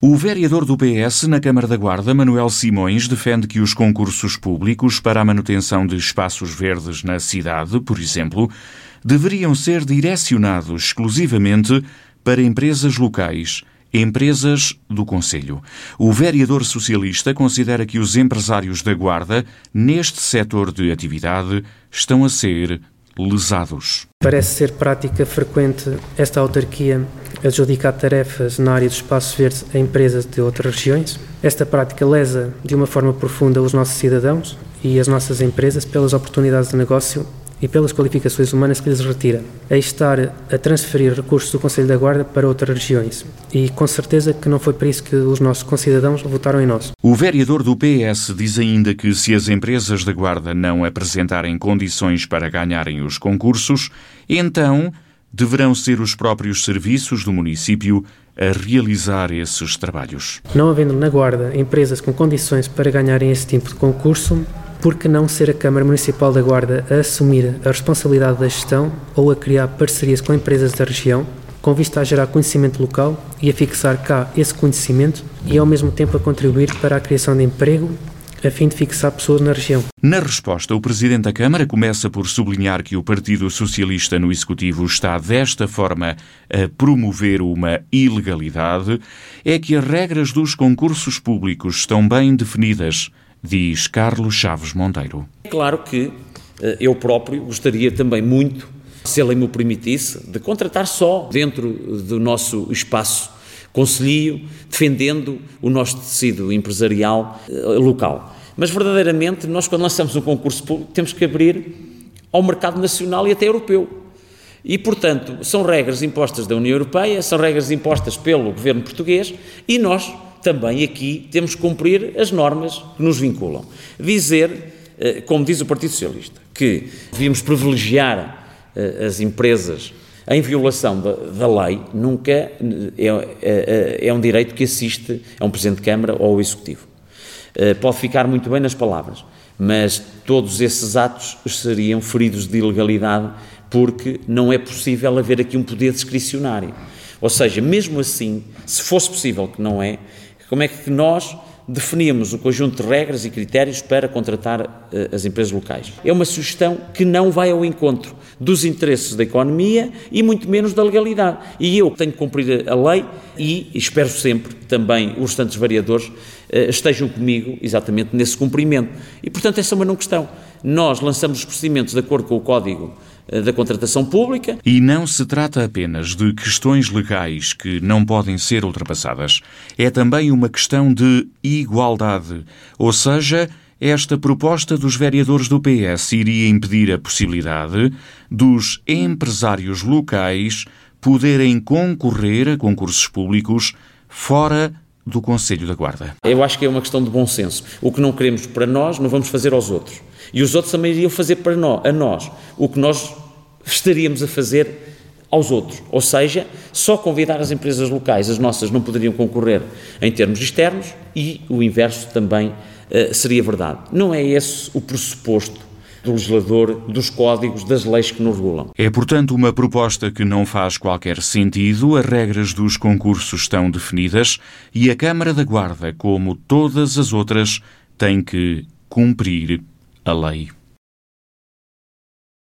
O vereador do PS na Câmara da Guarda, Manuel Simões, defende que os concursos públicos para a manutenção de espaços verdes na cidade, por exemplo, deveriam ser direcionados exclusivamente para empresas locais, empresas do Conselho. O vereador socialista considera que os empresários da Guarda, neste setor de atividade, estão a ser lesados. Parece ser prática frequente esta autarquia adjudicar tarefas na área dos espaços verdes a empresas de outras regiões. Esta prática lesa de uma forma profunda os nossos cidadãos e as nossas empresas pelas oportunidades de negócio e pelas qualificações humanas que lhes retira, a estar a transferir recursos do Conselho da Guarda para outras regiões. E com certeza que não foi para isso que os nossos concidadãos votaram em nós. O vereador do PS diz ainda que se as empresas da Guarda não apresentarem condições para ganharem os concursos, então deverão ser os próprios serviços do município a realizar esses trabalhos. Não havendo na Guarda empresas com condições para ganharem esse tipo de concurso, por que não ser a Câmara Municipal da Guarda a assumir a responsabilidade da gestão ou a criar parcerias com empresas da região, com vista a gerar conhecimento local e a fixar cá esse conhecimento e ao mesmo tempo a contribuir para a criação de emprego a fim de fixar pessoas na região. Na resposta, o Presidente da Câmara começa por sublinhar que o Partido Socialista no Executivo está desta forma a promover uma ilegalidade, é que as regras dos concursos públicos estão bem definidas diz Carlos Chaves Monteiro. É claro que eh, eu próprio gostaria também muito, se a lei me o permitisse, de contratar só dentro do nosso espaço conselhio, defendendo o nosso tecido empresarial eh, local. Mas verdadeiramente, nós quando lançamos um concurso público, temos que abrir ao mercado nacional e até europeu. E, portanto, são regras impostas da União Europeia, são regras impostas pelo governo português e nós também aqui temos que cumprir as normas que nos vinculam. Dizer, eh, como diz o Partido Socialista, que devíamos privilegiar eh, as empresas em violação da, da lei, nunca é, é, é, um direito que assiste a um Presidente de Câmara ou ao Executivo. Pode ficar muito bem nas palavras, mas todos esses atos seriam feridos de ilegalidade porque não é possível haver aqui um poder discricionário. Ou seja, mesmo assim, se fosse possível que não é, como é que nós definíamos o conjunto de regras e critérios para contratar uh, as empresas locais. É uma sugestão que não vai ao encontro dos interesses da economia e muito menos da legalidade. E eu tenho que cumprir a lei e espero sempre que também os restantes variadores uh, estejam comigo exatamente nesse cumprimento. E, portanto, essa é uma não questão. Nós lançamos os procedimentos de acordo com o Código da contratação pública. E não se trata apenas de questões legais que não podem ser ultrapassadas. É também uma questão de igualdade. Ou seja, esta proposta dos vereadores do PS iria impedir a possibilidade dos empresários locais poderem concorrer a concursos públicos fora do Conselho da Guarda. Eu acho que é uma questão de bom senso. O que não queremos para nós, não vamos fazer aos outros. E os outros também iriam fazer para nós, a nós o que nós estaríamos a fazer aos outros. Ou seja, só convidar as empresas locais, as nossas não poderiam concorrer em termos externos e o inverso também uh, seria verdade. Não é esse o pressuposto do legislador, dos códigos, das leis que nos regulam. É, portanto, uma proposta que não faz qualquer sentido. As regras dos concursos estão definidas e a Câmara da Guarda, como todas as outras, tem que cumprir a lei.